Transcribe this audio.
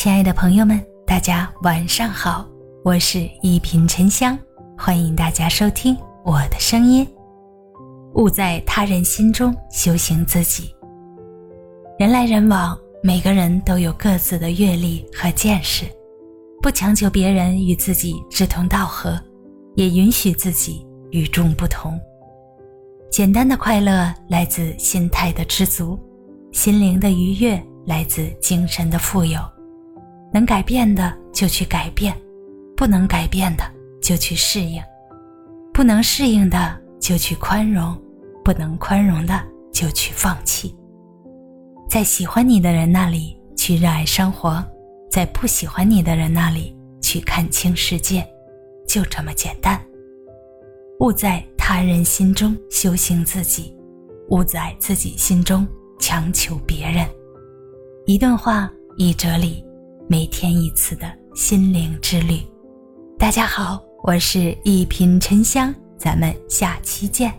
亲爱的朋友们，大家晚上好，我是一品沉香，欢迎大家收听我的声音。勿在他人心中修行自己。人来人往，每个人都有各自的阅历和见识，不强求别人与自己志同道合，也允许自己与众不同。简单的快乐来自心态的知足，心灵的愉悦来自精神的富有。能改变的就去改变，不能改变的就去适应，不能适应的就去宽容，不能宽容的就去放弃。在喜欢你的人那里去热爱生活，在不喜欢你的人那里去看清世界，就这么简单。勿在他人心中修行自己，勿在自己心中强求别人。一段话，一哲理。每天一次的心灵之旅，大家好，我是一品沉香，咱们下期见。